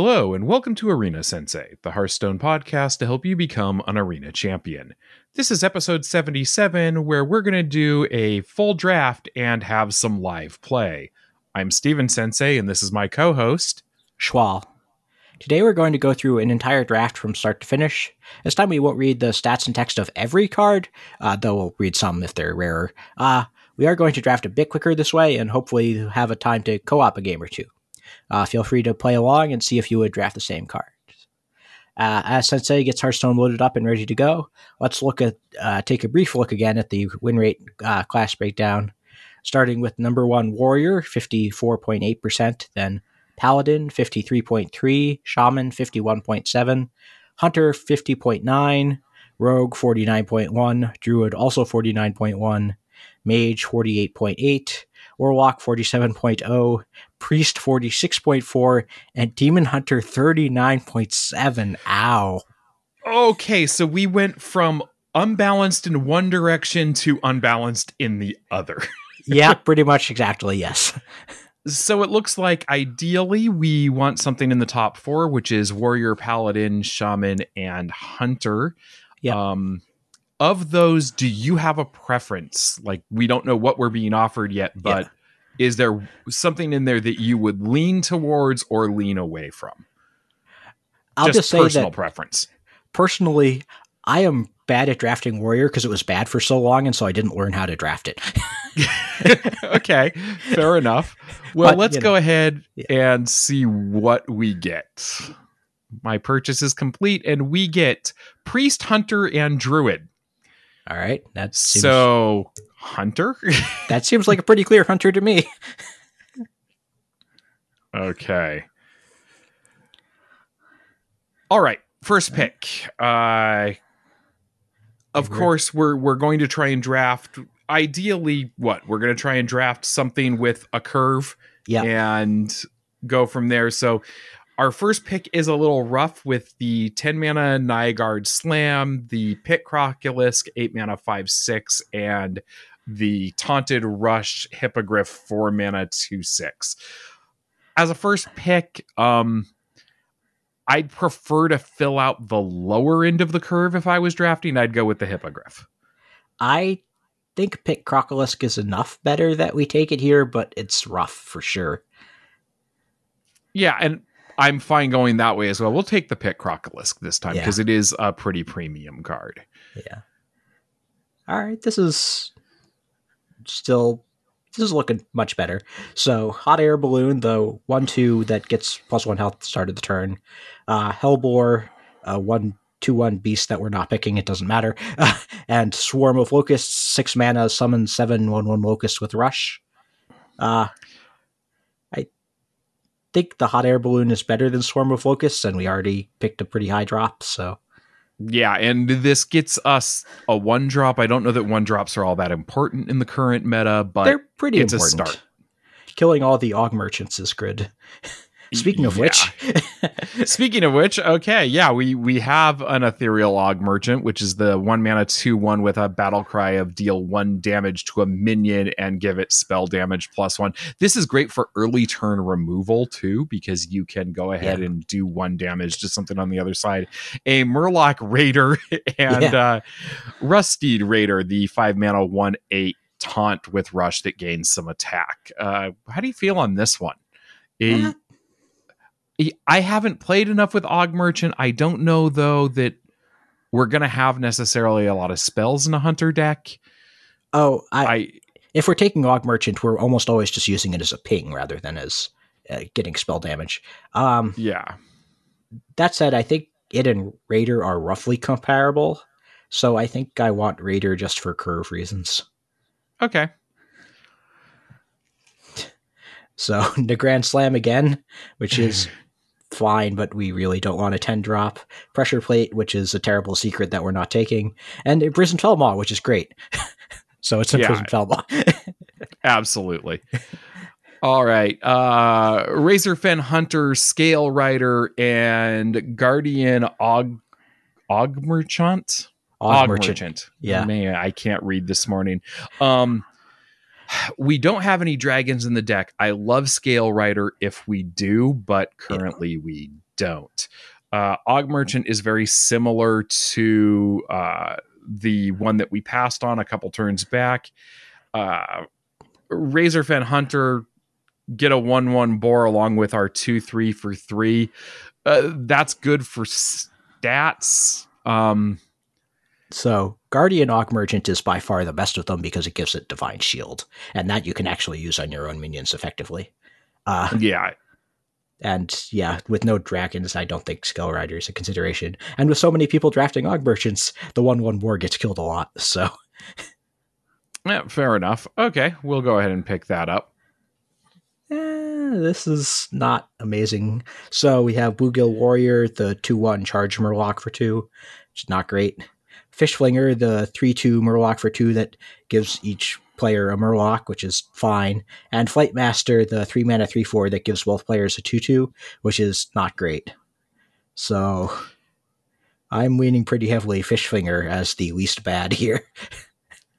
Hello, and welcome to Arena Sensei, the Hearthstone podcast to help you become an arena champion. This is episode 77, where we're going to do a full draft and have some live play. I'm Steven Sensei, and this is my co host, Schwal. Today we're going to go through an entire draft from start to finish. This time we won't read the stats and text of every card, uh, though we'll read some if they're rarer. Uh, we are going to draft a bit quicker this way and hopefully have a time to co op a game or two. Uh, feel free to play along and see if you would draft the same cards. Uh, as Sensei gets Hearthstone loaded up and ready to go, let's look at uh, take a brief look again at the win rate uh, class breakdown. Starting with number one Warrior, fifty four point eight percent, then Paladin fifty three point three, Shaman fifty one point seven, Hunter fifty point nine, Rogue forty nine point one, Druid also forty nine point one, Mage forty eight point eight, Warlock 47.0, Priest 46.4, and Demon Hunter 39.7. Ow. Okay, so we went from unbalanced in one direction to unbalanced in the other. yeah, pretty much exactly, yes. So it looks like ideally we want something in the top four, which is Warrior, Paladin, Shaman, and Hunter. Yeah. Um, of those, do you have a preference? Like, we don't know what we're being offered yet, but yeah. Is there something in there that you would lean towards or lean away from? I'll just, just say personal that preference. Personally, I am bad at drafting warrior because it was bad for so long, and so I didn't learn how to draft it. okay, fair enough. Well, but, let's go know, ahead yeah. and see what we get. My purchase is complete, and we get priest, hunter, and druid. All right. That's so hunter. that seems like a pretty clear hunter to me. okay. All right. First pick. Uh of course we're we're going to try and draft ideally what? We're going to try and draft something with a curve yeah. and go from there. So our first pick is a little rough with the 10 mana Nagrand Slam, the Pit Crocolisk, 8 mana 5 6, and the Taunted Rush Hippogriff 4 mana 2 6. As a first pick, um, I'd prefer to fill out the lower end of the curve if I was drafting. I'd go with the Hippogriff. I think Pit Crocolisk is enough better that we take it here, but it's rough for sure. Yeah, and I'm fine going that way as well. We'll take the Pit Crocolisk this time because yeah. it is a pretty premium card. Yeah. All right, this is still this is looking much better. So hot air balloon, the one two that gets plus one health at the turn. Uh, Hellbore, uh, one two one beast that we're not picking. It doesn't matter. And swarm of locusts, six mana, summon seven one one locusts with rush. Uh, I think the hot air balloon is better than Swarm of Locusts, and we already picked a pretty high drop. So, yeah, and this gets us a one drop. I don't know that one drops are all that important in the current meta, but they're pretty it's important. a start. Killing all the Augmerchants is good. Speaking of yeah. which, speaking of which, okay, yeah, we we have an ethereal augmerchant, which is the one mana two one with a battle cry of deal one damage to a minion and give it spell damage plus one. This is great for early turn removal too, because you can go ahead yeah. and do one damage to something on the other side. A Murloc Raider and yeah. uh, Ruststeed Raider, the five mana one eight taunt with rush that gains some attack. Uh, how do you feel on this one? A, I haven't played enough with Augmerchant. I don't know though that we're gonna have necessarily a lot of spells in a hunter deck. Oh, I, I if we're taking Augmerchant, we're almost always just using it as a ping rather than as uh, getting spell damage. Um, yeah. That said, I think it and Raider are roughly comparable, so I think I want Raider just for curve reasons. Okay. So the Nagrand Slam again, which is fine, but we really don't want a 10 drop. Pressure plate, which is a terrible secret that we're not taking. And Imprisoned Felmaw, which is great. so it's Imprisoned yeah, Felmaw. absolutely. All right. Uh Razorfen Hunter, Scale Rider, and Guardian Og Og Merchant. Og, Merchant. Merchant. Yeah. Man, I can't read this morning. Um we don't have any dragons in the deck. I love Scale Rider if we do, but currently yeah. we don't. Uh, Augmerchant is very similar to uh, the one that we passed on a couple turns back. Uh, Razorfen Hunter get a 1 1 boar along with our 2 3 for 3. Uh, that's good for stats. Um, so Guardian Augmerchant is by far the best of them because it gives it Divine Shield, and that you can actually use on your own minions effectively. Uh, yeah. And yeah, with no dragons, I don't think Skull Rider is a consideration. And with so many people drafting Augmerchants, the 1 1 war gets killed a lot, so. Yeah, fair enough. Okay, we'll go ahead and pick that up. Eh, this is not amazing. So we have Bluegill Warrior, the 2 1 charge Murloc for 2, which is not great. Fishflinger, the 3 2 Murloc for 2 that gives each player a Murloc, which is fine. And Flightmaster, the 3 mana 3 4 that gives both players a 2 2, which is not great. So I'm leaning pretty heavily Fishflinger as the least bad here.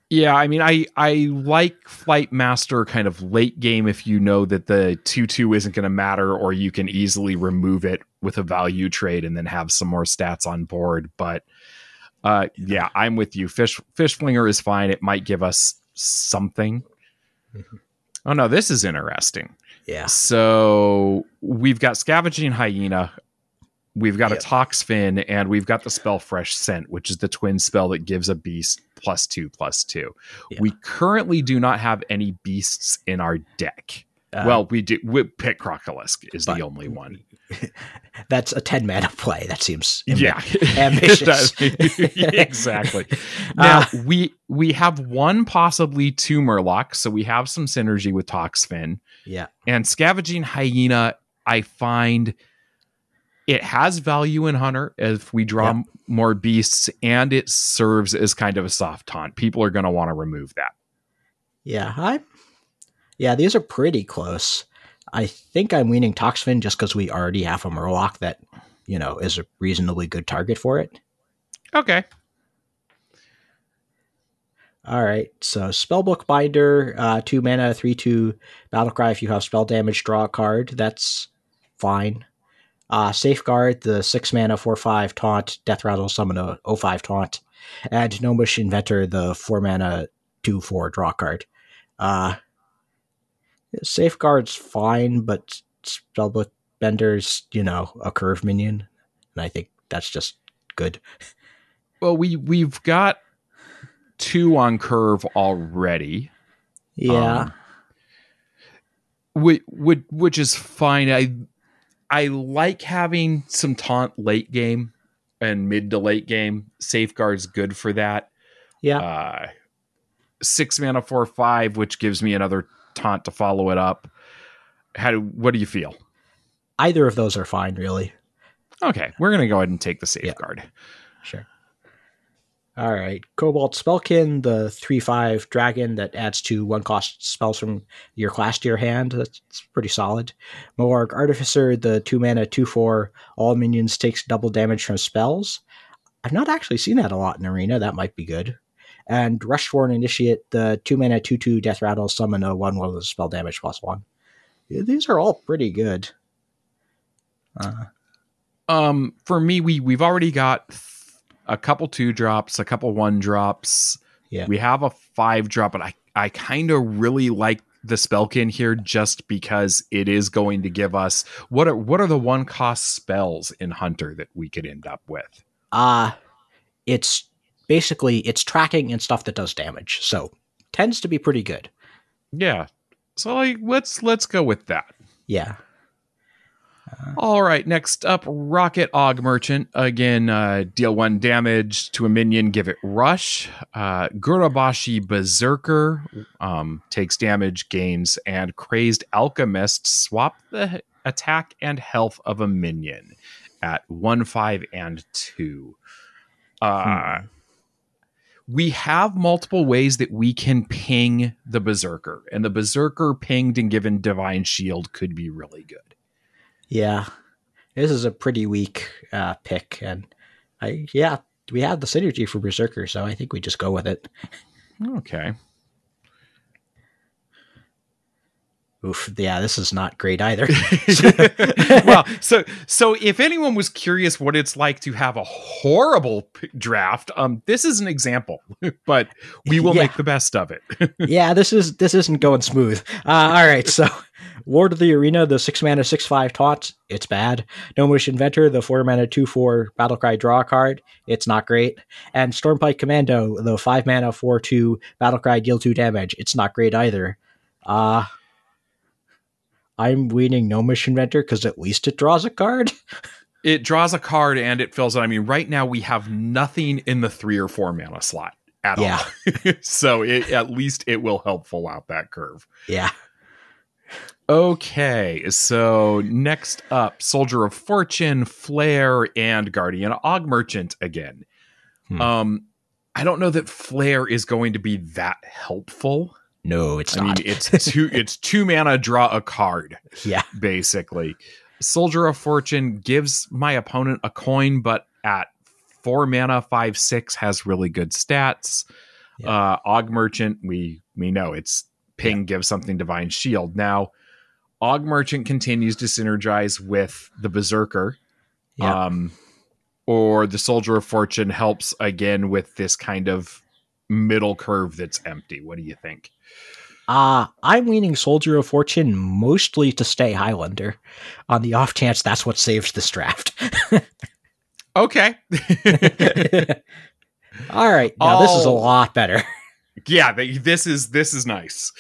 Yeah, I mean, I I like Flight Master kind of late game if you know that the two two isn't going to matter, or you can easily remove it with a value trade and then have some more stats on board. But uh, yeah, I'm with you. Fish Fish Flinger is fine. It might give us something. Mm-hmm. Oh no, this is interesting. Yeah. So we've got Scavenging Hyena. We've got yep. a Toxfin, and we've got the spell Fresh Scent, which is the twin spell that gives a beast plus two plus two. Yeah. We currently do not have any beasts in our deck. Uh, well, we do. We, Pit Crocolisk is the only one. That's a 10 mana play. That seems amb- yeah ambitious. exactly. Now, uh, we we have one, possibly two Murlocs, so we have some synergy with Toxfin. Yeah. And Scavenging Hyena, I find it has value in Hunter if we draw yep. more beasts, and it serves as kind of a soft taunt. People are going to want to remove that. Yeah, I. Yeah, these are pretty close. I think I'm leaning Toxfin just because we already have a Murloc that, you know, is a reasonably good target for it. Okay. All right. So Spellbook Binder, uh, two mana, three two battle cry. If you have spell damage, draw a card. That's fine. Uh, Safeguard, the 6 mana 4 5 taunt, Death Rattle, summon a 0 5 taunt, and Gnomish Inventor, the 4 mana 2 4 draw card. Uh, Safeguard's fine, but Spellbook Binder's, you know, a curve minion, and I think that's just good. Well, we we've got two on curve already. Yeah. Um, which, which, which is fine. I I like having some taunt late game and mid to late game. Safeguard's good for that. Yeah. Uh, six mana four five, which gives me another taunt to follow it up. How do what do you feel? Either of those are fine, really. Okay, we're gonna go ahead and take the safeguard. Yeah. Sure. All right. Cobalt Spellkin, the 3 5 dragon that adds to one cost spells from your class to your hand. That's pretty solid. Moarg Artificer, the 2 mana 2 4, all minions takes double damage from spells. I've not actually seen that a lot in Arena. That might be good. And Rustsworn Initiate, the 2 mana 2 2 Death Rattle, summon a 1 1 with spell damage plus 1. Yeah, these are all pretty good. Uh, um, for me, we we've already got a couple two drops, a couple one drops. Yeah. We have a five drop, but I, I kind of really like the spellkin here just because it is going to give us what are what are the one cost spells in Hunter that we could end up with? Uh it's basically it's tracking and stuff that does damage. So tends to be pretty good. Yeah. So like let's let's go with that. Yeah. All right, next up, Rocket Augmerchant. Again, uh, deal one damage to a minion, give it rush. Uh, Gurubashi Berserker um, takes damage, gains, and Crazed Alchemist swap the attack and health of a minion at 1, 5, and 2. Uh, hmm. We have multiple ways that we can ping the Berserker, and the Berserker pinged and given Divine Shield could be really good. Yeah, this is a pretty weak uh, pick, and I yeah we have the synergy for Berserker, so I think we just go with it. Okay. Oof, yeah, this is not great either. well, so so if anyone was curious what it's like to have a horrible p- draft, um, this is an example, but we will Yeah. make the best of it. yeah, this is this isn't going smooth. Uh, all right, so Ward of the Arena, the six mana six five taunt, it's bad. Gnomish Inventor, the four mana two four battlecry draw card, it's not great. And Stormpike Commando, the five mana four two battlecry deal two damage, it's not great either. Uh I'm leaning Gnomish Inventor because at least it draws a card. it draws a card and it fills it. I mean, right now we have nothing in the three or four mana slot at Yeah. all. so it, at least it will help full out that curve. Yeah. Okay, so next up, Soldier of Fortune, Flare, and Guardian Augmerchant again. Hmm. Um, I don't know that Flare is going to be that helpful. No, it's I mean, it's two it's two mana, draw a card, yeah. basically. Soldier of Fortune gives my opponent a coin, but at four mana, five six has really good stats. Yeah. Uh, Augmerchant, we we know it's ping gives something divine shield. Now, Augmerchant continues to synergize with the Berserker. Yeah. Um, or the Soldier of Fortune helps again with this kind of middle curve that's empty. What do you think? Uh, I'm leaning Soldier of Fortune mostly to stay Highlander, on the off chance that's what saves this draft. Okay. All right, now this is a lot better. yeah, this is this is nice.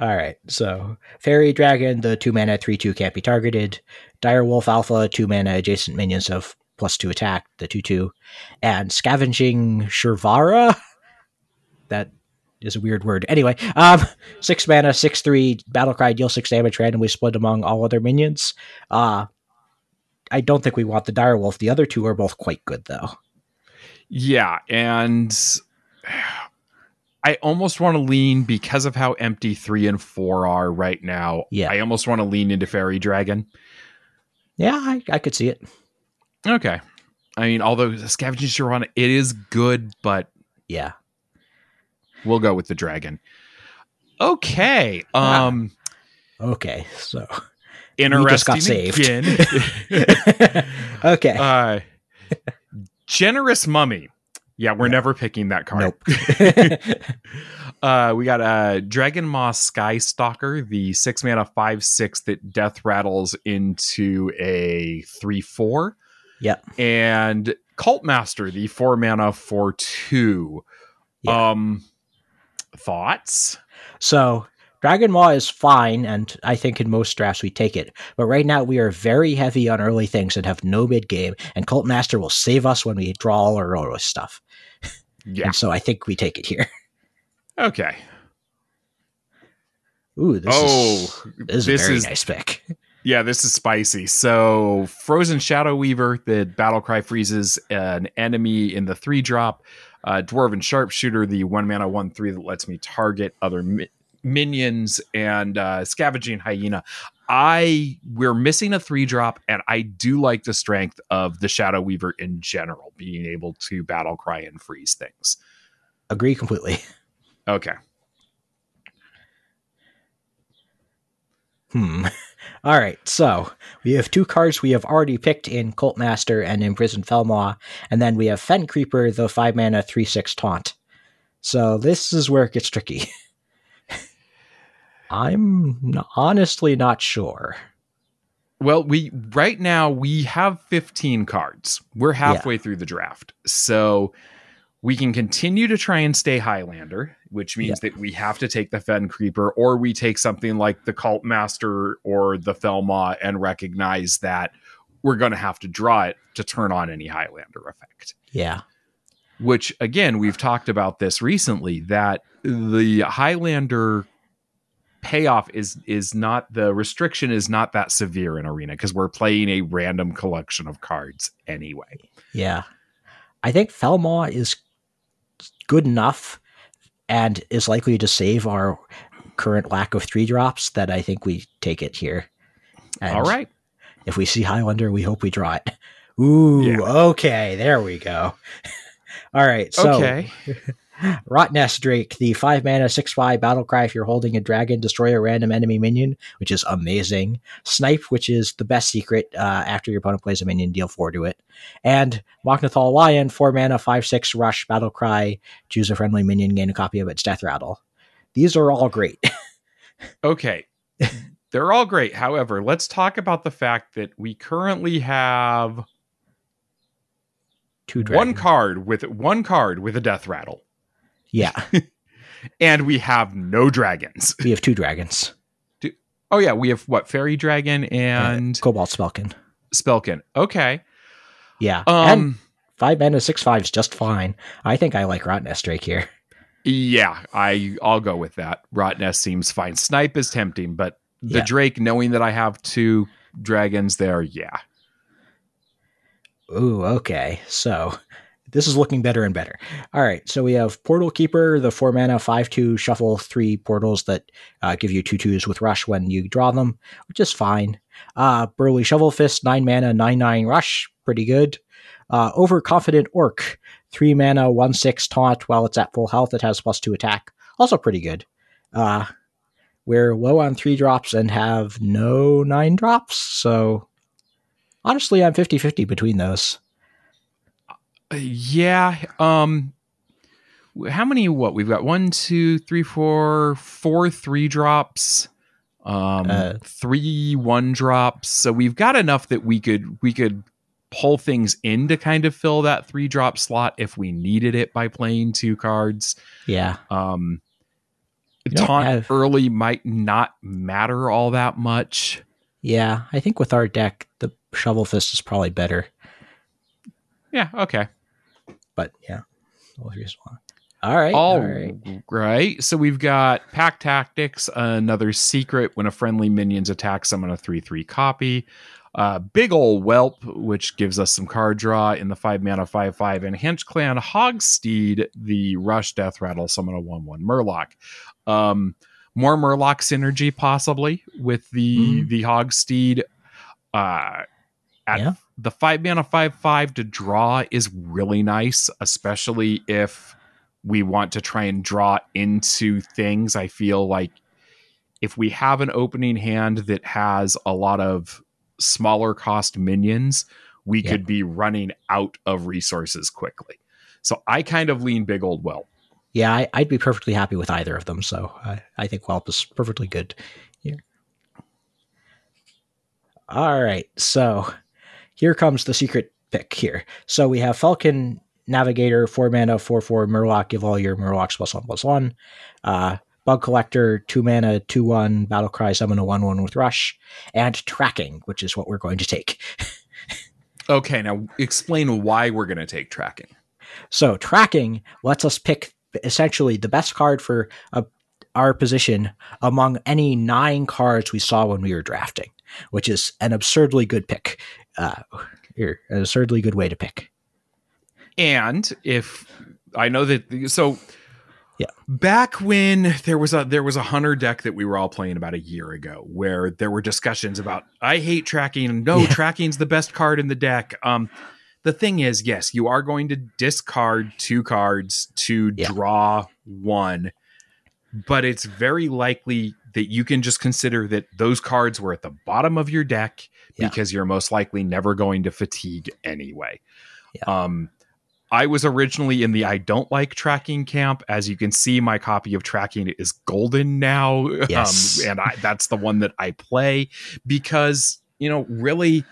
All right, so Fairy Dragon, the two mana three two can't be targeted. Dire Wolf Alpha, two mana adjacent minions of plus two attack, the two two, and Scavenging Shivarra. That is a weird word. Anyway, um, six mana, six three battle cry, deal six damage randomly split among all other minions. Uh I don't think we want the Dire Wolf. The other two are both quite good though. Yeah, and I almost want to lean because of how empty three and four are right now. Yeah. I almost want to lean into Fairy Dragon. Yeah, I, I could see it. Okay. I mean, although Scavenging Sharon, it is good, but Yeah. We'll go with the dragon. Okay. Ah. Um Okay, so interesting just got saved. again. okay. uh generous mummy. Yeah, we're never picking that card. nope. Uh, we got uh, Dragonmaw Sky Stalker, the six mana five six that death rattles into a three four, yep. and Cult Master, the four mana four two. Yeah. Um, thoughts? So Dragonmaw is fine, and I think in most drafts we take it. But right now we are very heavy on early things and have no mid game, and Cult Master will save us when we draw all our early stuff. Yeah. And so I think we take it here. Okay. Ooh, this oh, is this is this a very is nice pick. Yeah, this is spicy. So, Frozen Shadoweaver, the battle cry freezes an enemy in the three drop. Uh, Dwarven Sharpshooter, the one mana one three that lets me target other mi- minions, and uh, Scavenging Hyena. I we're missing a three drop, and I do like the strength of the Shadoweaver in general, being able to battle cry and freeze things. Agree completely. Okay. Hmm. All right, so we have two cards we have already picked in Cult Master and Imprisoned Felmaw, and then we have Fen Creeper, the five mana three six taunt. So this is where it gets tricky. I'm honestly not sure. Well, we right now we have 15 cards. We're halfway through the draft. So we can continue to try and stay Highlander, which means that we have to take the Fen Creeper, or we take something like the Cult Master or the Felmaw and recognize that we're going to have to draw it to turn on any Highlander effect. Yeah, Which, again, we've talked about this recently that the Highlander payoff is is not the restriction is not that severe in arena because we're playing a random collection of cards anyway. yeah. I think Felmaw is good enough and is likely to save our current lack of three drops that I think we take it here. And All right. If we see Highlander, we hope we draw it. Ooh, Yeah. okay, there we go. All right, so okay. Rotnest Drake, the 5 mana 6 5 battle cry if you're holding a dragon, destroy a random enemy minion, which is amazing. Snipe, which is the best secret uh, after your opponent plays a minion, deal 4 to it. And Mok'Nathal Lion, 4 mana 5 6 rush battle cry, choose a friendly minion, gain a copy of its death rattle. These are all great. okay. They're all great. However, let's talk about the fact that we currently have Two one card with one card with a death rattle. Yeah, And we have no dragons. we have two dragons. Oh yeah, we have what? Fairy Dragon and uh, Cobalt Spellkin. Spellkin. Okay. Yeah. and Um five mana, six five is just fine. I think I like Rotnest Drake here. Yeah, I I'll go with that. Rotnest seems fine. Snipe is tempting, but the Yeah. Drake, knowing that I have two dragons there, yeah. Ooh, okay. So this is looking better and better. All right. So we have Portal Keeper, the four mana, five two shuffle three portals that uh, give you two twos with rush when you draw them, which is fine. Uh, Burly Shovelfist, nine mana, nine nine rush, pretty good. Uh, Overconfident Orc, three mana, one six taunt. While it's at full health, it has plus two attack, also pretty good. Uh, we're low on three drops and have no nine drops, so honestly, I'm 50 50 between those. Yeah. Um how many what? We've got one, two, three, four, four three drops. Um Uh, three one drops. So we've got enough that we could we could pull things in to kind of fill that three drop slot if we needed it by playing two cards. Yeah. Um taunt have- early might not matter all that much. Yeah. I think with our deck, the Shovelfist is probably better. Yeah, okay. But yeah. All three is. All right. All all right. right. So we've got Pack Tactics, another secret. When a friendly minion's attack, summon a 3 3 copy. Uh, Big Ol' Whelp, which gives us some card draw in the 5 mana 5 5. And Hench Clan Hogsteed, the Rush Death Rattle, summon a 1 1 Murloc. Um, more Murloc synergy, possibly, with the, Mhm. the Hogsteed. Uh, at Yeah. The 5 mana 5 5 to draw is really nice, especially if we want to try and draw into things. I feel like if we have an opening hand that has a lot of smaller cost minions, we Yeah. could be running out of resources quickly. So I kind of lean big old well. Yeah, I, I'd be perfectly happy with either of them. So I, I think Whelp is perfectly good here. All right. So here comes the secret pick here. So we have Felfin Navigator, four mana, four four Murloc. Give all your Murlocs plus one plus one. Uh, Bug Collector, two mana, two one Battle Cry, summon a one one with Rush, and Tracking, which is what we're going to take. Okay, now explain why we're going to take tracking. So tracking lets us pick essentially the best card for uh, our position among any nine cards we saw when we were drafting, which is an absurdly good pick. Uh, here, an absurdly good way to pick. And if I know that so Yeah. Back when there was a there was a hunter deck that we were all playing about a year ago where there were discussions about I hate tracking no Yeah. tracking's the best card in the deck. Um the thing is, yes, you are going to discard two cards to Yeah. draw one, but it's very likely that you can just consider that those cards were at the bottom of your deck Yeah. because you're most likely never going to fatigue anyway. Yeah. Um, I was originally in the I don't like tracking camp. As you can see, my copy of tracking is golden now. Yes. Um, and I, that's the one that I play because, you know, really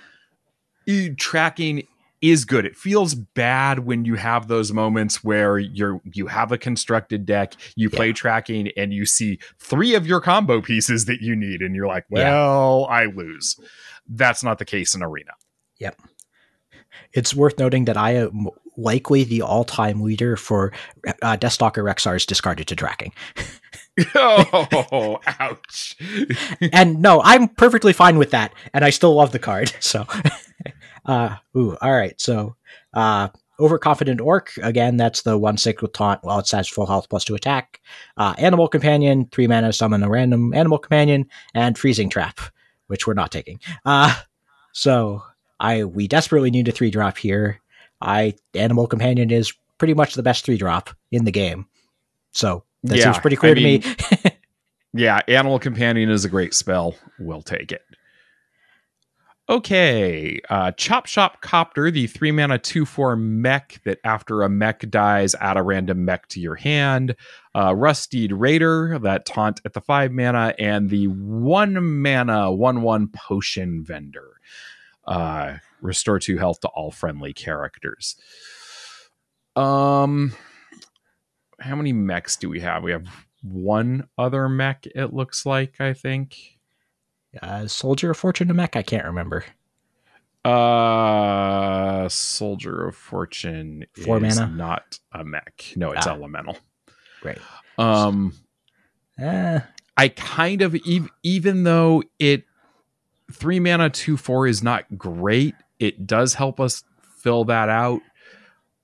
tracking is good. It feels bad when you have those moments where you're you have a constructed deck, you play tracking, and you see three of your combo pieces that you need, and you're like, Yeah. well, I lose. That's not the case in arena. Yep. It's worth noting that I am likely the all-time leader for uh, Deathstalker Rexar's discarded to tracking. oh, ouch. and no, I'm perfectly fine with that, and I still love the card. So, uh, ooh, all right. So, uh, overconfident orc again. That's the one six with taunt. While it has full health plus two attack. Uh, animal companion, three mana, summon a random animal companion, and freezing trap, which we're not taking. Uh, so I we desperately need a three drop here. I animal companion is pretty much the best three drop in the game. So that Yeah, seems pretty clear I to me. Yeah, Animal Companion is a great spell. We'll take it. Okay, uh, Chop Shop Copter, the three mana two four mech that after a mech dies, add a random mech to your hand. Uh, Ruststeed Raider, that taunt at the five mana, and the one mana one one potion vendor. Uh, restore two health to all friendly characters. Um, how many mechs do we have? We have one other mech. It looks like I think. Uh, Soldier of Fortune to mech? I can't remember. Uh, Soldier of Fortune Four is mana? not a mech. No, it's Ah. elemental. Great. Um, Uh, I kind of ev- even though it three mana two four is not great, it does help us fill that out.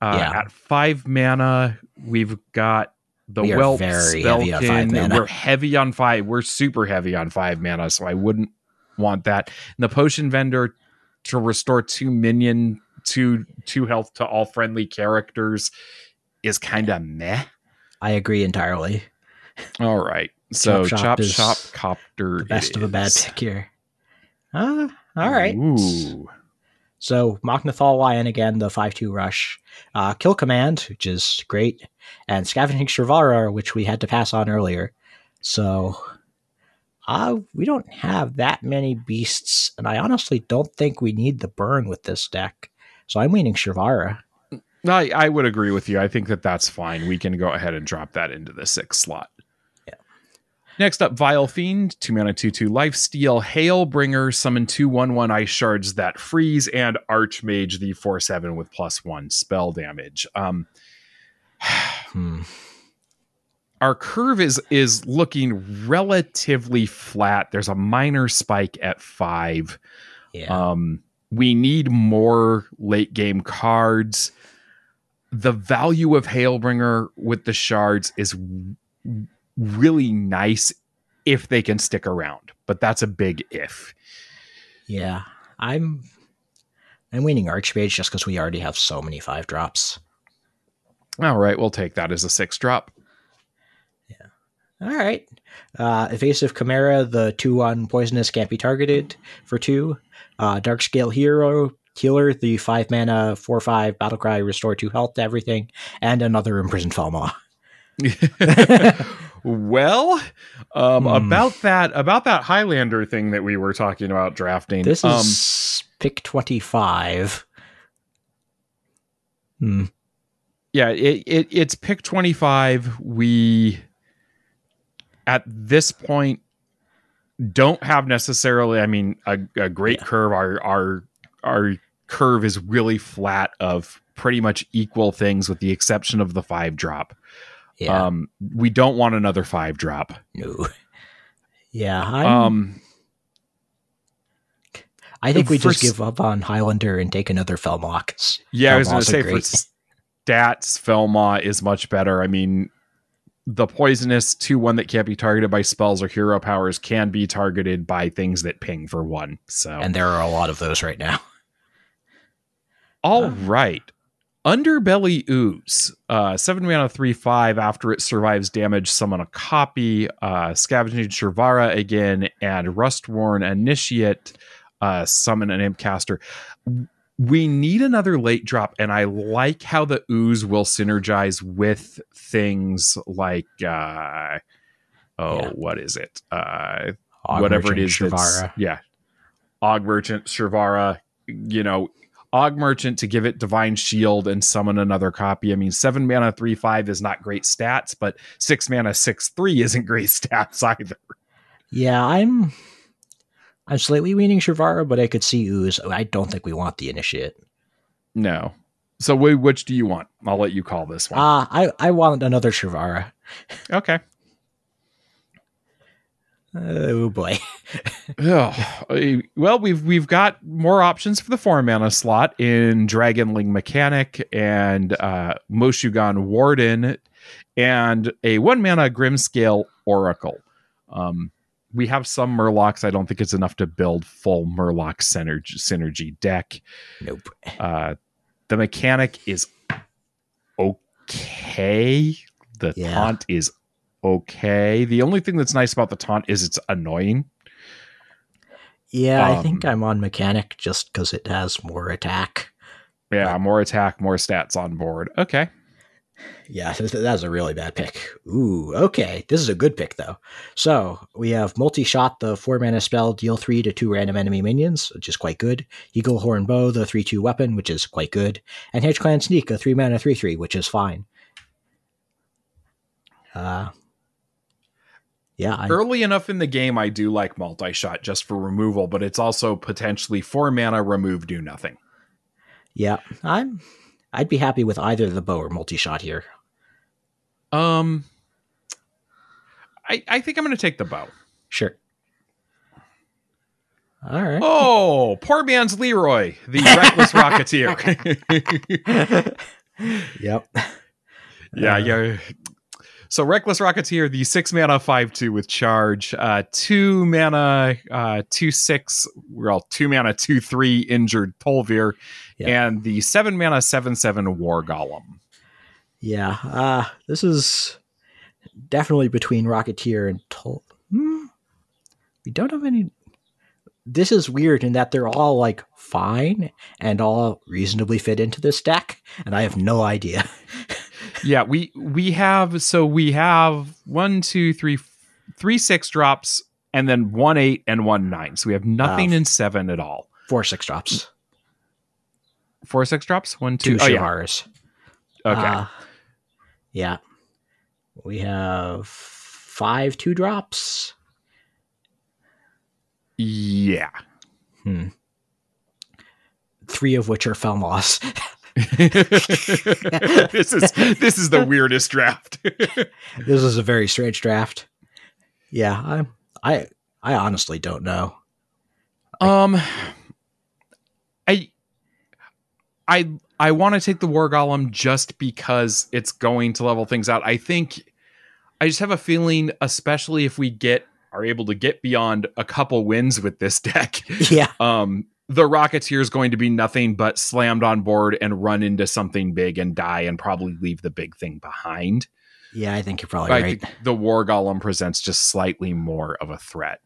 Uh, Yeah. At five mana, we've got the We Whelp very heavy on Spellkin. We're heavy on five. We're super heavy on five mana, so I wouldn't want that. And the potion vendor to restore two minion two two health to all friendly characters is kind of meh. I agree entirely. All right. So Chop chop is copter. Best it of a bad pick here. Uh, all right. Ooh. So Mok'Nathal Lion again, the 5 2 rush. Uh, Kill Command, which is great. And Scavenging Shivarra, which we had to pass on earlier. So uh, we don't have that many beasts. And I honestly don't think we need the burn with this deck. So I'm leaning Shivarra. I, I would agree with you. I think that that's fine. We can go ahead and drop that into the sixth slot. Next up, Vile Fiend, two mana, two two life steal, Hailbringer, summon two one one ice shards that freeze, and Archmage, the four seven with plus one spell damage. Um, Hmm. our curve is is looking relatively flat. There's a minor spike at five. Yeah. Um, we need more late game cards. The value of Hailbringer with the shards is really nice if they can stick around, but that's a big if. yeah. I'm. I'm leaning Archmage just because we already have so many five drops. All right, we'll take that as a six drop. Yeah. All right. Uh, evasive Chimera, the two on poisonous can't be targeted for two. Uh, Dark Scale Hero Healer, the five mana four five battle cry, restore two health to everything, and another imprisoned Felmaw. well, um, Hmm. about that about that Highlander thing that we were talking about drafting. This um, is pick twenty five. Hmm. yeah it, it it's pick 25 we at this point don't have necessarily i mean a, a great Yeah. curve our our our curve is really flat of pretty much equal things with the exception of the five drop Yeah. um we don't want another five drop no. Yeah. I'm, um I think we just give up on Highlander and take another Felmaw. 'cause yeah i was Felmaw's a say for stats Felmaw is much better i mean the poisonous two one that can't be targeted by spells or hero powers can be targeted by things that ping for one so And there are a lot of those right now. all um, right underbelly ooze uh seven mana three five after it survives damage summon a copy uh scavenging Shivarra again and rustsworn initiate uh summon an impcaster we need another late drop and i like how the ooze will synergize with things like uh oh Yeah. what is it? Uh Og whatever it is yeah. Og merchant Shivarra, you know augmerchant to give it divine shield and summon another copy i mean seven mana three five is not great stats but six mana six three isn't great stats either Yeah, I'm I'm slightly leaning Shivarra, but I could see Ooze. I don't think we want the initiate. no so wh- which do you want i'll let you call this one Ah, I I want another Shivarra. okay Oh boy. Uh, well, we've we've got more options for the four mana slot in Dragonling Mechanic and uh, Mogu'shan Warden, and a one mana Grimscale Oracle. Um, we have some Murlocs. I don't think it's enough to build full Murloc synergy, synergy deck. Nope. Uh, the mechanic is okay. The Yeah. taunt is okay. The only thing that's nice about the taunt is it's annoying. Yeah, I think Um, I'm on mechanic just because it has more attack. Yeah, more attack, more stats on board. Okay. Yeah, th- th- that was a really bad pick. Ooh, okay. This is a good pick, though. So we have multi shot, the four mana spell, deal three to two random enemy minions, which is quite good. Eagle Horn Bow, the 3 2 weapon, which is quite good. And Hench Clan Sneak, a three mana 3 3, which is fine. Uh, yeah, I, Early enough in the game, I do like multi shot just for removal, but it's also potentially four mana remove, do nothing. yeah, I'm. I'd be happy with either the bow or multi shot here. Um, I I think I'm going to take the bow. Sure. All right. Oh, poor man's Leroy, the reckless rocketeer. Yep. yeah, Uh, yeah. So reckless rocketeer, the six mana five two with charge, uh, two mana uh, two six, well two mana two three injured Tolvir, Yeah. and the seven mana seven seven war golem. Yeah, uh, this is definitely between Rocketeer and Tol. Hmm. We don't have any. This is weird in that they're all like fine and all reasonably fit into this deck, and I have no idea. Yeah, we we have so we have one two three three six drops and then one eight and one nine. So we have nothing in seven at all. Four six drops, Four six drops. One two. two oh yeah. Okay. Uh, yeah, we have five two drops. yeah. Hmm. Three of which are Felmaws. this is this is the weirdest draft. this is a very strange draft. Yeah, I I I honestly don't know. um I I I want to take the war golem just because it's going to level things out. I think I just have a feeling especially if we get are able to get beyond a couple wins with this deck. Yeah, Um the Rocketeer is going to be nothing but slammed on board and run into something big and die and probably leave the big thing behind. yeah, I think you're probably I right. think the War Golem presents just slightly more of a threat.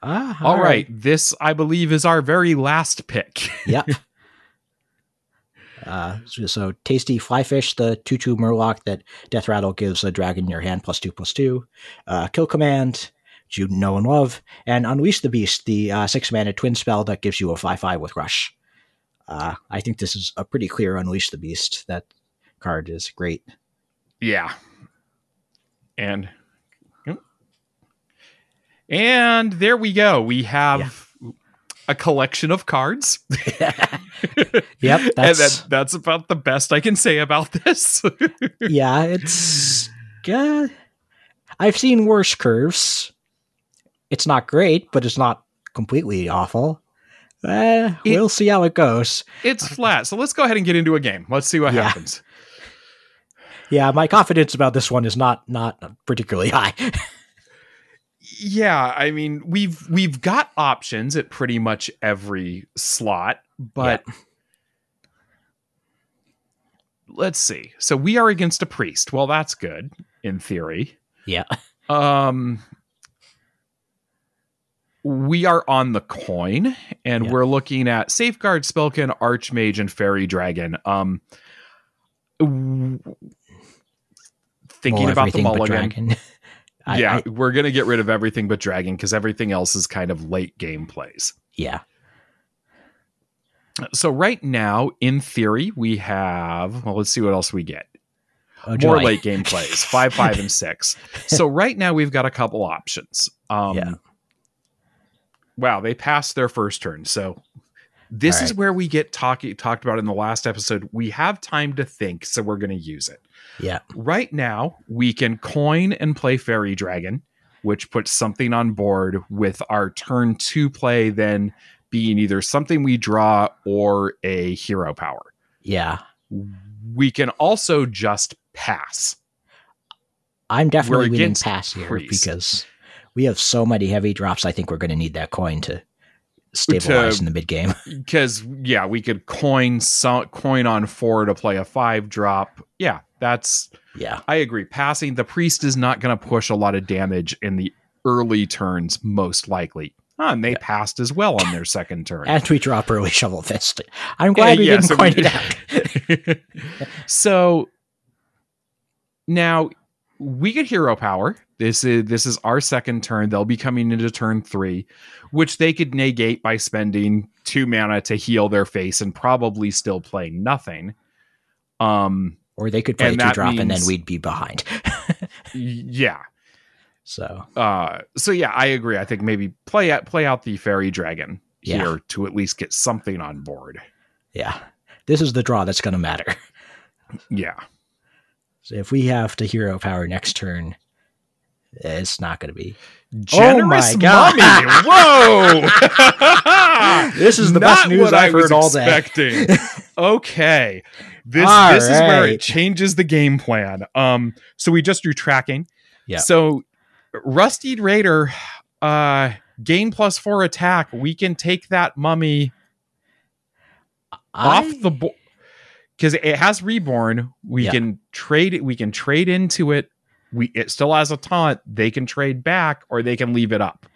Ah, All right. This, I believe, is our very last pick. yep. Uh, so, so tasty flyfish, the two two murloc that Death Rattle gives a dragon in your hand plus two plus two. Uh, kill command, you know and love, and unleash the beast, the uh, six mana twin spell that gives you a five five with rush. Uh, I think this is a pretty clear unleash the beast. That card is great. yeah. And and there we go. We have a collection of cards. Yep, that's that, that's about the best I can say about this. yeah. It's uh, I've seen worse curves. It's not great, but it's not completely awful. Uh, It- we'll see how it goes. it's flat. So let's go ahead and get into a game. Let's see what Yeah. happens. Yeah, my confidence about this one is not not particularly high. Yeah, I mean, we've we've got options at pretty much every slot, but let's see. So we are against a priest. Well, that's good in theory. yeah, Um we are on the coin and Yeah. we're looking at safeguard spellkin archmage and fairy dragon um w- thinking Well, about the mulligan dragon. I- yeah, I- we're gonna get rid of everything but dragon because everything else is kind of late game plays. yeah, So right now, in theory, we have well, let's see what else we get. oh, More late game plays, five, five, and six. So right now we've got a couple options. Um Yeah. Wow, they passed their first turn. So this All is where we get talking talked about in the last episode. We have time to think, so we're gonna use it. Yeah, Right now, we can coin and play Fairy Dragon, which puts something on board with our turn two play then being either something we draw or a hero power. yeah. We can also just pass. I'm definitely winning against pass here because we have so many heavy drops. I think we're going to need that coin to stabilize To- in the mid game. because yeah, we could coin so, coin on four to play a five drop. Yeah, that's Yeah. I agree. Passing the priest is not going to push a lot of damage in the early turns, most likely. Ah, and they passed as well on their second turn. And we drop early shovelfist. I'm glad we Yeah, didn't so point we- it out. so now we get hero power. This is this is our second turn. They'll be coming into turn three, which they could negate by spending two mana to heal their face and probably still play nothing. Um, Or they could play two drop and then we'd be behind. yeah. so Uh, so yeah, I agree. I think maybe play out play out the fairy dragon Yeah. here to at least get something on board. yeah. This is the draw that's gonna matter. Yeah. So if we have to hero power next turn, it's not gonna be Generous Oh my God. mummy. Whoa. This is the Not best news I I've was heard all day. expecting. okay. This All this is where it changes the game plan. Um so we just drew tracking. Yeah. So Ruststeed Raider uh gain plus 4 attack. We can take that mummy off the board because it has reborn. We Yeah. can trade it. We can trade into it. We it still has a taunt. They can trade back or they can leave it up.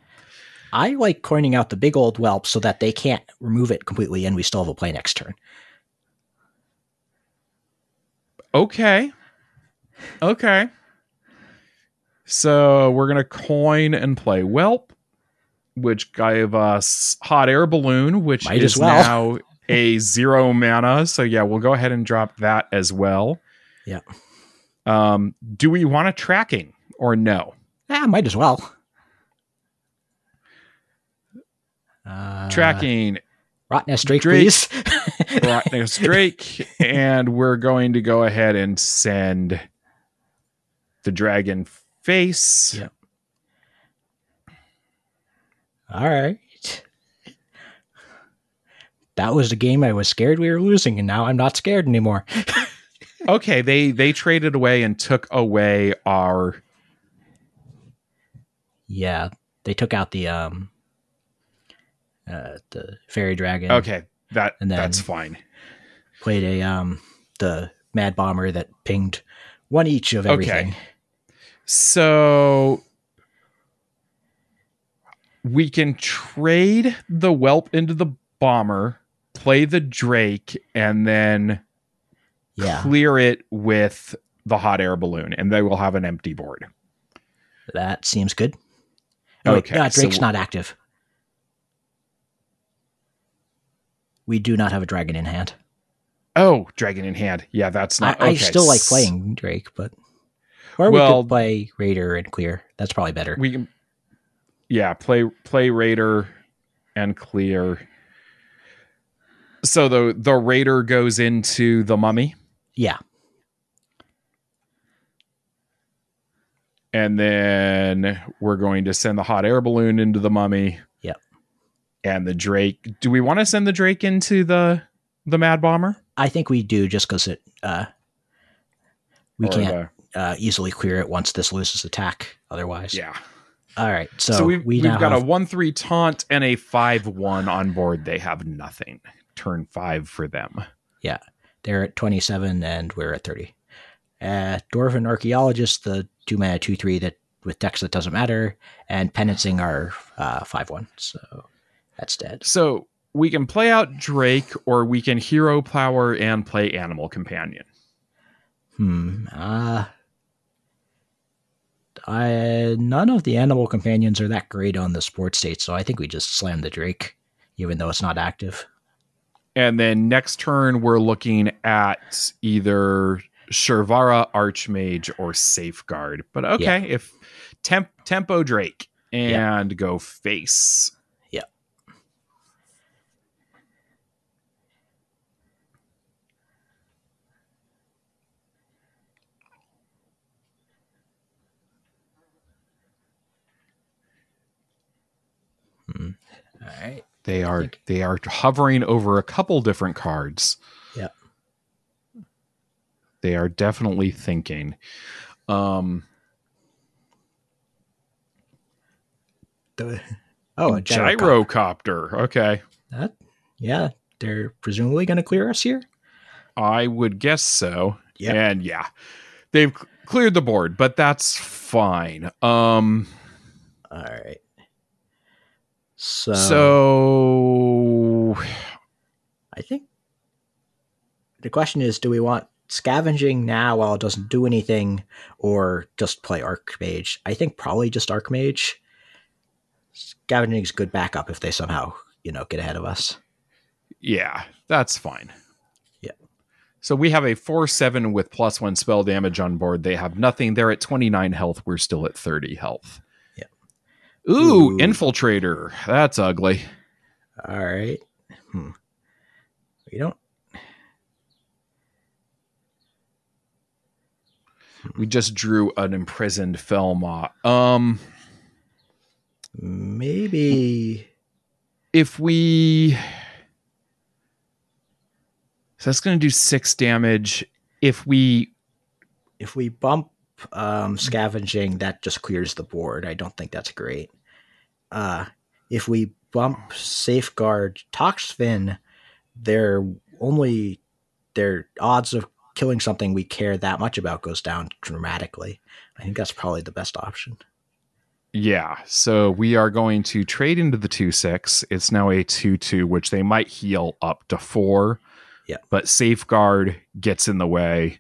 I like coining out the big old whelp so that they can't remove it completely and we still have a play next turn. Okay. Okay. So we're gonna coin and play Whelp, which gave us Hot Air Balloon, which Might is well. now a zero mana. So yeah, we'll go ahead and drop that as well. Yeah. Um, do we want a tracking or no? Yeah, might as well. Uh, tracking Rotnest Drake, Drake. please. Rotnest Drake, and we're going to go ahead and send the dragon face. Yeah. All right. That was the game I was scared we were losing, and now I'm not scared anymore. Okay, they they traded away and took away our Yeah, they took out the um, uh, the fairy dragon. Okay, that And that's fine. played a um, the mad bomber that pinged one each of everything. Okay. everything. So we can trade the whelp into the bomber, play the drake, and then Yeah, clear it with the hot air balloon, and they will have an empty board. that seems good. Oh, wait, Okay, uh, so Drake's w- not active. We do not have a dragon in hand. Oh, dragon in hand. Yeah, that's not. I okay. still like playing Drake, but or we Well- could play Raider and clear. That's probably better. We can. Yeah, play play raider and clear. So the the raider goes into the mummy. Yeah, and then we're going to send the hot air balloon into the mummy. Yep. And the Drake. Do we want to send the Drake into the the Mad Bomber? I think we do just because it uh, we Or can't uh, easily clear it once this loses attack. Otherwise, yeah. All right, so, So, we've, we we've got have, a one three taunt and a five one on board. They have nothing. Turn five for them. They're at twenty seven and we're at thirty. Uh, Dwarven archaeologist, the two mana two three that with text that doesn't matter, and penancing are uh, five one. So that's dead. So we can play out Drake, or we can hero power and play Animal Companion. Hmm. Uh, I none of the animal companions are that great on the sports state, so I think we just slam the Drake, even though it's not active. And then next turn, we're looking at either Shivarra, Archmage, or Safeguard. But okay, if temp- Tempo Drake and go face. Yeah. Hmm. All right. They are they are hovering over a couple different cards. Yeah. They are definitely thinking. Um The Oh, a gyrocopter. Gyrocopter. Okay. That, yeah, they're presumably going to clear us here. I would guess so. Yeah. And yeah, they've cleared the board, but that's fine. Um, All right. So, so I think the question is do we want scavenging now while it doesn't do anything or just play Archmage? I think probably just Archmage. Scavenging is good backup if they somehow, you know, get ahead of us. yeah, that's fine. Yeah. So we have a 4 7 with plus one spell damage on board. They have nothing. They're at 29 health. We're still at 30 health. Ooh, Ooh. Infiltrator. That's ugly. All right. Hmm. We don't. We just drew an imprisoned Felmaw. Um, Maybe. if we so that's going to do six damage if we If we bump um, scavenging, that just clears the board. I don't think that's great. Uh, if we bump safeguard Toxfin, their only their odds of killing something we care that much about goes down dramatically. I think that's probably the best option. yeah so we are going to trade into the 2-6 it's now a 2-2 which they might heal up to 4 Yeah. but safeguard gets in the way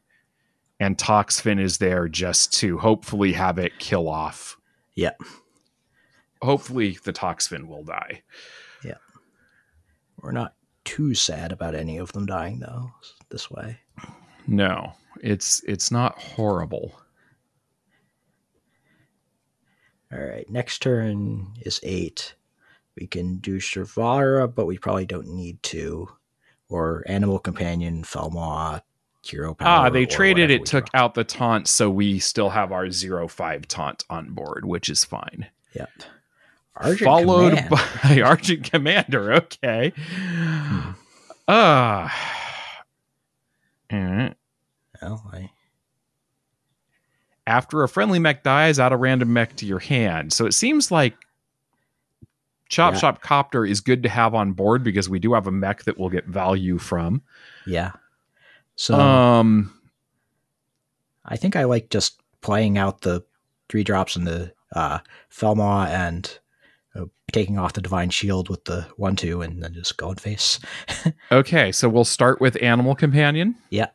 and toxfin is there just to hopefully have it kill off Yeah. hopefully the toxfin will die Yeah. We're not too sad about any of them dying though. This way. no it's it's not horrible All right. Next turn is eight. We can do Shivarra, but we probably don't need to. Or Animal Companion, Felmaw, Hero Power. Ah, they traded it, took draw. out the taunt, so we still have our zero five taunt on board, which is fine. Yep. Argent Followed Command. by Argent Commander. Okay. Uh, eh. Well, I, after a friendly mech dies, add a random mech to your hand. So it seems like Chop Yeah. Shop Copter is good to have on board because we do have a mech that we'll get value from. yeah. So Um, I think I like just playing out the three drops in the uh, Felmaw and uh, taking off the Divine Shield with the one two, and then just going face. Okay, so we'll start with Animal Companion. Yeah.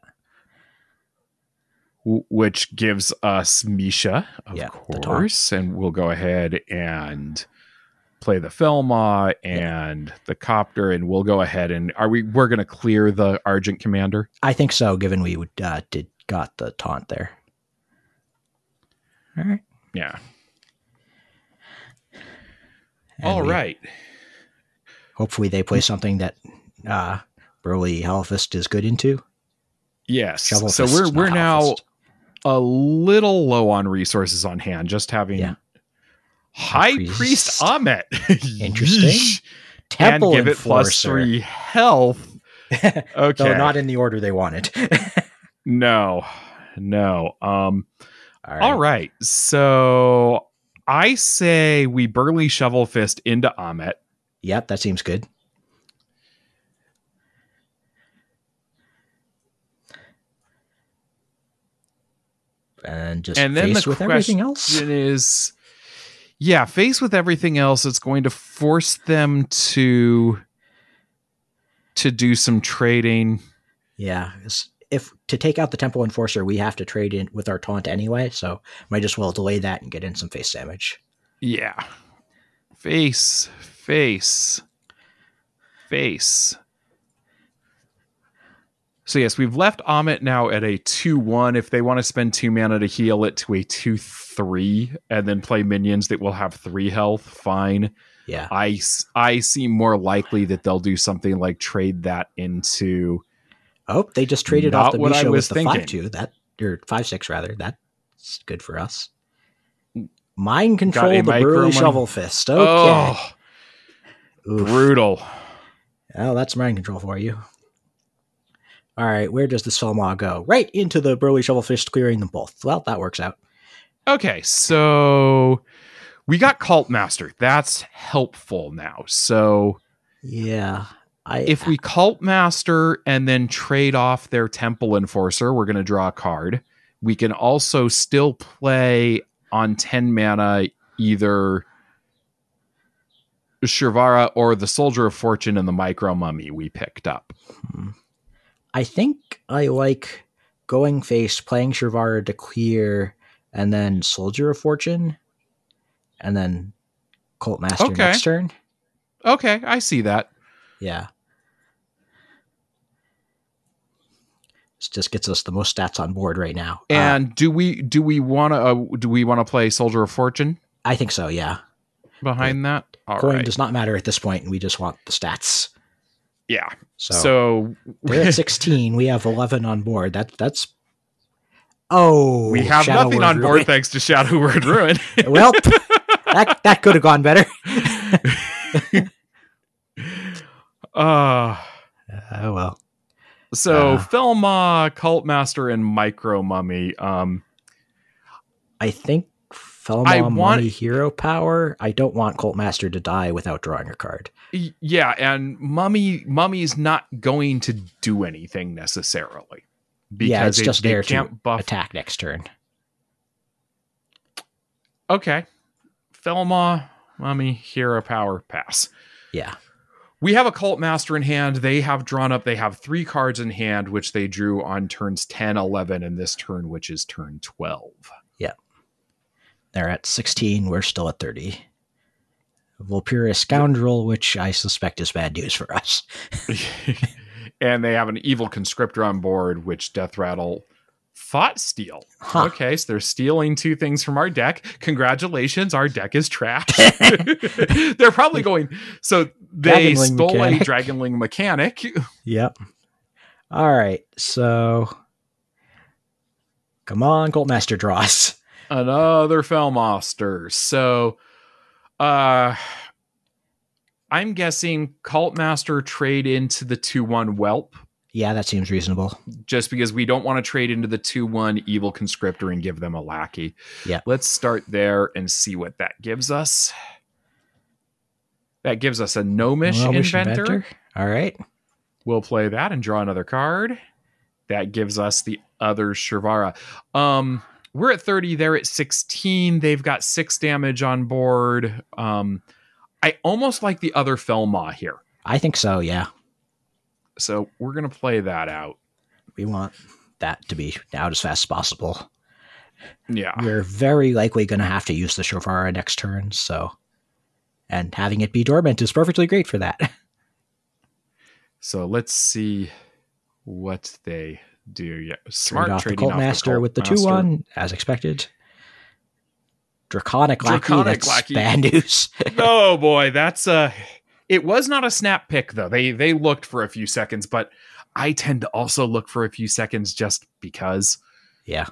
w- Which gives us Misha, of Yeah, course, and we'll go ahead and play the Felmaw and the Copter, and we'll go ahead and are we? We're going to clear the Argent Commander. I think so, given we uh, did got the taunt there. All right. Yeah. And All right. Hopefully, they play something that uh, Burly Shovelfist is good into. Yes. Shovel so we're we're now a little low on resources on hand. Just having Yeah. High Priest. Priest Amet. Interesting. Temple and give it Enforcer. three health. Okay. Though not in the order they wanted. no, no. Um. All right. All right. So I say we burly shovelfist into Amet. Yep, that seems good. And just and then face the with everything else. is, yeah, face with everything else. It's going to force them to to do some trading. Yeah, if to take out the Temple Enforcer, we have to trade in with our taunt anyway, so might as well delay that and get in some face damage. Yeah. Face, face, face. So yes, we've left Amet now at a 2-1. If they want to spend two mana to heal it to a 2-3 and then play minions that will have three health, fine. Yeah, I, I see more likely that they'll do something like trade that into Oh, they just traded off the Misha with the five two. That or five six rather. That's good for us. Mind control the burly shovelfist. Okay. Oh, brutal. Well, that's mind control for you. All right, where does the Felmaw go? Right into the burly shovelfist, clearing them both. Well, that works out. Okay, so We got Cult Master. That's helpful now. So Yeah. I if we Cult Master and then trade off their Temple Enforcer, we're going to draw a card. We can also still play on 10 mana either Shivarra or the Soldier of Fortune and the Micro Mummy we picked up. Hmm. I think I like going face, playing Shivarra to clear, and then Soldier of Fortune, and then Cult Master Okay. next turn. Okay, I see that. Yeah. This just gets us the most stats on board right now. Uh, And do we do we want to uh, do we want to play Soldier of Fortune I think so, yeah. behind that? All Coin right. does not matter at this point, and we just want the stats. Yeah. So, So, they're at 16. We have 11 on board. That That's. Oh. we have Shadow nothing Word on board Ruin. thanks to Shadow Word Ruin. well, that, that could have gone better. uh Oh, well. so Uh. Felmaw, Cult Master, and Micro Mummy. Um I think Felmaw I want- Hero Power. I don't want Cult Master to die without drawing a card. yeah, and Mummy Mummy's not going to do anything necessarily. Because yeah, it's they- just there to buff attack next turn. Okay. Felmaw, Mummy, Hero Power, pass. Yeah. We have a cult master in hand. They have drawn up, they have three cards in hand, which they drew on turns 10, 11, and this turn, which is turn 12. Yeah. They're at 16. We're still at 30. Vulpera Scoundrel, which I suspect is bad news for us. and they have an evil conscriptor on board, which Death Rattle thought steal. Huh. Okay, so they're stealing two things from our deck. Congratulations, our deck is trash. they're probably going. So they Dragonling stole mechanic. a Dragonling mechanic. Yep. All right. So, come on, Cult Master draws. another Felmaster. So, uh, I'm guessing Cult Master trade into the 2 1 Whelp Yeah, that seems reasonable. just because we don't want to trade into the 2 1 Evil Conscriptor and give them a lackey. Yeah. Let's start there and see what that gives us. That gives us a Gnomish Gnomish Inventor. All right. We'll play that and draw another card. That gives us the other Shivarra. Um, we're at 30, they're at 16. They've got six damage on board. Um, I almost like the other Felmaw here. I think so. Yeah. So we're going to play that out. We want that to be out as fast as possible. Yeah. We're very likely going to have to use the Shivarra next turn. So, and having it be dormant is perfectly great for that. So let's see what they do. Yeah. Smart Trade off the trading Cult off Master Cult with the Master. 2 1, as expected. Draconic Lackey, Draconic Lackey. bad news. oh boy, that's a. It was not a snap pick though. They they looked for a few seconds, but I tend to also look for a few seconds just because. yeah.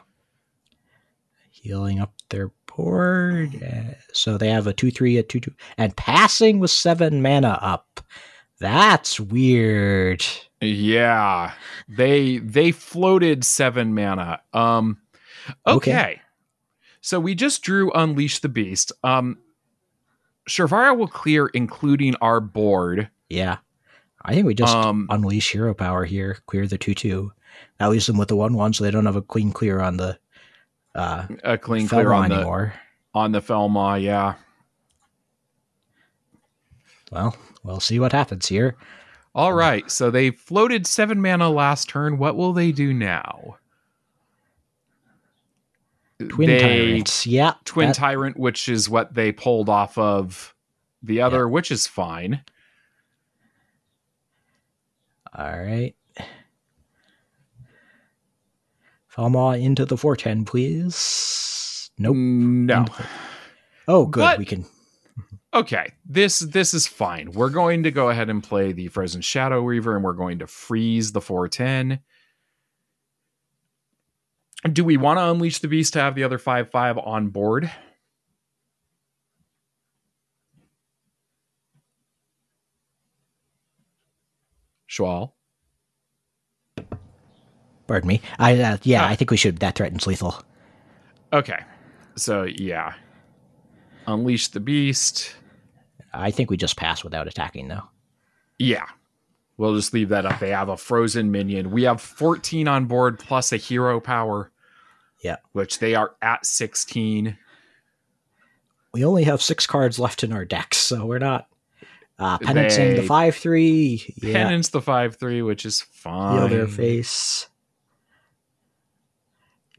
Healing up their board. Uh, so they have a 2 3, a 2 2, and passing with 7 mana up. That's weird. Yeah, they they floated seven mana. Um, okay. Okay. So we just drew Unleash the Beast. Um, Shivarra will clear, including our board. Yeah. I think we just Um, unleash hero power here, clear the 2 2. That leaves them with the 1 1, so they don't have a clean clear on the uh, a clean clear Felmaw on the anymore. on the Felmaw. Yeah. Well, we'll see what happens here. All right. So they floated seven mana last turn. What will they do now? Twin They- Tyrants. Yeah. Twin that- Tyrant, which is what they pulled off of the other, which is fine. All right. Felmaw into the 410, please. Nope. No. Oh, good. But- we can. Okay. This this is fine. We're going to go ahead and play the Frozen Shadoweaver and we're going to freeze the 410. Do we want to unleash the beast to have the other 5-5 on board? Schwal. Pardon me. I uh, yeah, Ah. I think we should. That threatens lethal. Okay. So yeah. Unleash the beast. I think we just pass without attacking, though. Yeah. We'll just leave that up. They have a frozen minion. We have 14 on board plus a hero power. Yeah. Which they are at 16. We only have six cards left in our decks, so we're not uh penancing the five three. Yeah. Penance the 5 3, which is fine. Heal their face.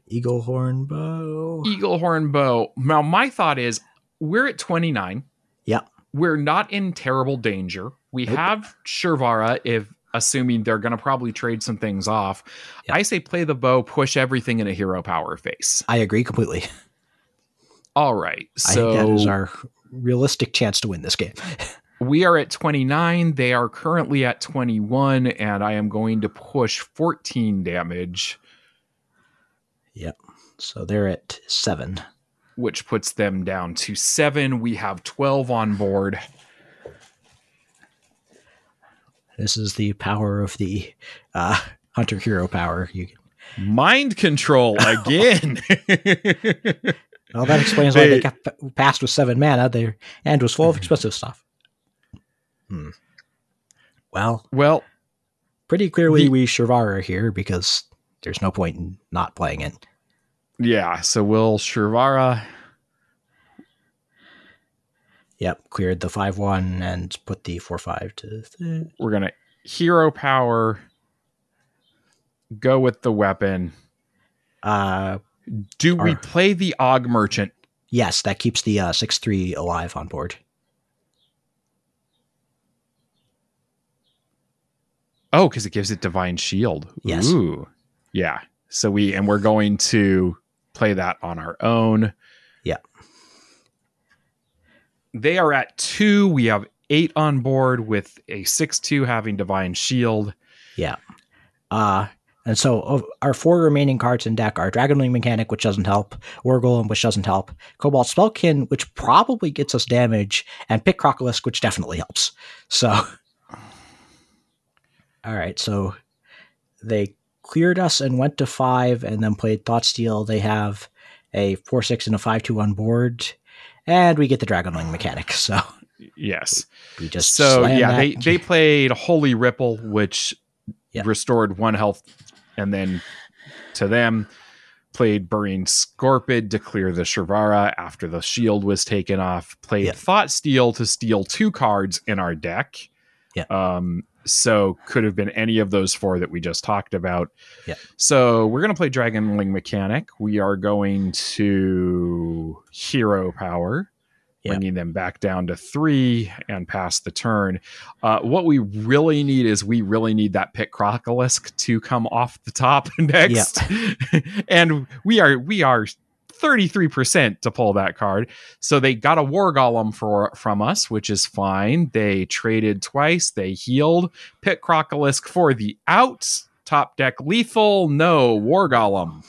Eagle horn bow. Eagle Horn Bow. Now, my thought is we're at 29. Yeah. We're not in terrible danger. We Nope. have Shivarra, if assuming they're going to probably trade some things off. Yeah. I say play the bow, push everything in a hero power face. I agree completely. All right. I So think that is our realistic chance to win this game. we are at 29. They are currently at 21, and I am going to push 14 damage, Yep. so they're at seven. which puts them down to seven. We have 12 on board. This is the power of the uh, hunter hero power. You can Mind control again. well, that explains why they They- got passed with seven mana. Their and was full of expensive stuff. Hmm. Well, well, pretty clearly The- we Shivarra here because there's no point in not playing it. yeah. So we'll Shivarra. Yep, cleared the five one and put the four five to. Th- We're gonna hero power. Go with the weapon. uh, Do we play the Augmerchant? yes, that keeps the uh, six three alive on board. Oh, because it gives it divine shield. Yes. Ooh. Yeah. So we and we're going to play that on our own. Yeah. They are at two. We have eight on board with a six two having divine shield. Yeah. Uh, and so of our four remaining cards in deck are Dragonling Mechanic, which doesn't help, War Golem, which doesn't help, Cobalt Spellkin, which probably gets us damage, and Pit Crocolisk, which definitely helps. So, all right, so they cleared us and went to five, and then played Thought Steal. They have a four six and a five two on board, and we get the Dragonling Mechanic. So Yes. we just so yeah, they they played Holy Ripple, which Yeah. restored one health, and then to them played Burying Scorpid to clear the Shivarra after the shield was taken off. Played Yeah. Thought Steal to steal two cards in our deck. Yeah. Um. So could have been any of those four that we just talked about. Yeah. So we're gonna play Dragonling Mechanic. We are going to Hero Power Yeah. bringing them back down to three and past the turn. Uh, what we really need is we really need that Pit Crocolisk to come off the top next, and we are we are. 33% to pull that card. So they got a War Golem for from us, which is fine. They traded twice, they healed. Pit Crocolisk for the out. Top deck lethal, no War Golem.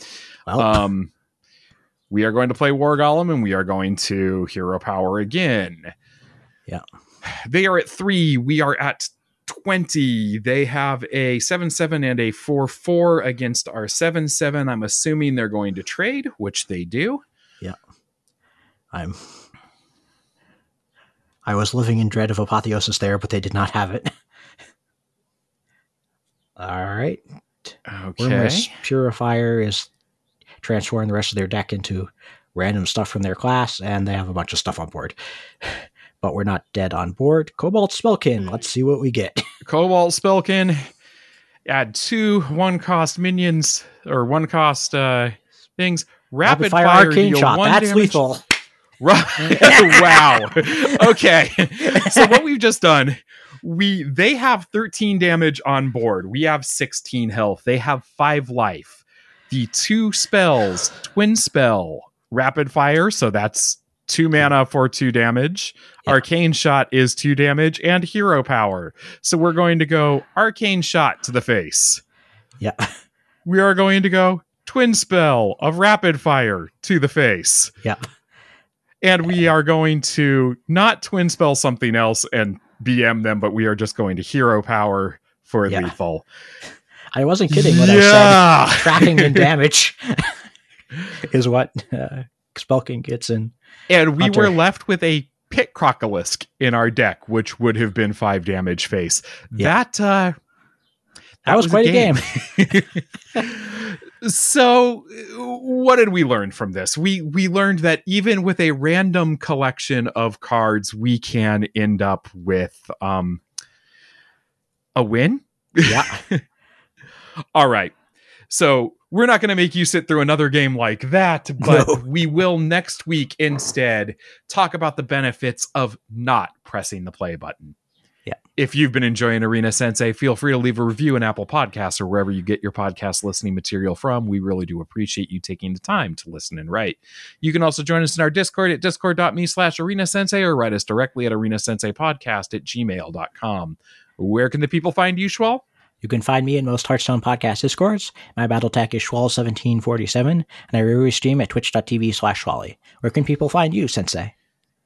well, Um, we are going to play War Golem and we are going to Hero Power again. Yeah. They are at three. We are at 20. They have a 7 7 and a 4 4 against our 7 7. I'm assuming they're going to trade, which they do. Yeah. I'm. I was living in dread of apotheosis there, but they did not have it. All right. Okay. Wormless Purifier is transferring the rest of their deck into random stuff from their class, and they have a bunch of stuff on board. But we're not dead on board. Cobalt Spellkin, let's see what we get. Cobalt Spellkin. Add two one cost minions or one cost uh things. Rapid, fire, fire, arcane shot. That's damage. lethal. Wow. Okay. So what we've just done, we they have 13 damage on board. We have 16 health. They have 5 life. The two spells, twin spell, rapid fire, so that's 2 mana for 2 damage. Yeah. Arcane shot is 2 damage and hero power. So we're going to go arcane shot to the face. Yeah. We are going to go twin spell of rapid fire to the face Yeah. and we are going to not twin spell something else and BM them, but we are just going to hero power for Yeah. lethal. I wasn't kidding when I said yeah. tracking and damage is what uh, Spellkin gets in. And we Hunter. were left with a pit crocolisk in our deck, which would have been five damage face. Yeah. That uh That was quite a game. so what did we learn from this? We we learned that even with a random collection of cards, we can end up with um a win. Yeah. All right. So we're not going to make you sit through another game like that, but No. we will next week instead talk about the benefits of not pressing the play button. Yeah. If you've been enjoying Arena Sensei, feel free to leave a review in Apple Podcasts or wherever you get your podcast listening material from. We really do appreciate you taking the time to listen and write. You can also join us in our Discord at discord.me slash arena sensei or write us directly at arena sensei podcast at gmail.com. Where can the people find you, Schwal? You can find me in most Hearthstone podcast discords. My battle tag is Schwall1747, and I regularly stream at twitch.tv slash Schwally. Where can people find you, Sensei?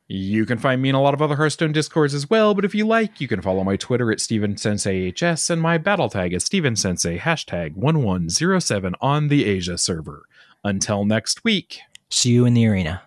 You can find me in a lot of other Hearthstone discords as well, but if you like, you can follow my Twitter at StevenSenseiHS and my battle tag is StevenSensei hashtag 1107 on the Asia server. Until next week. See you in the arena.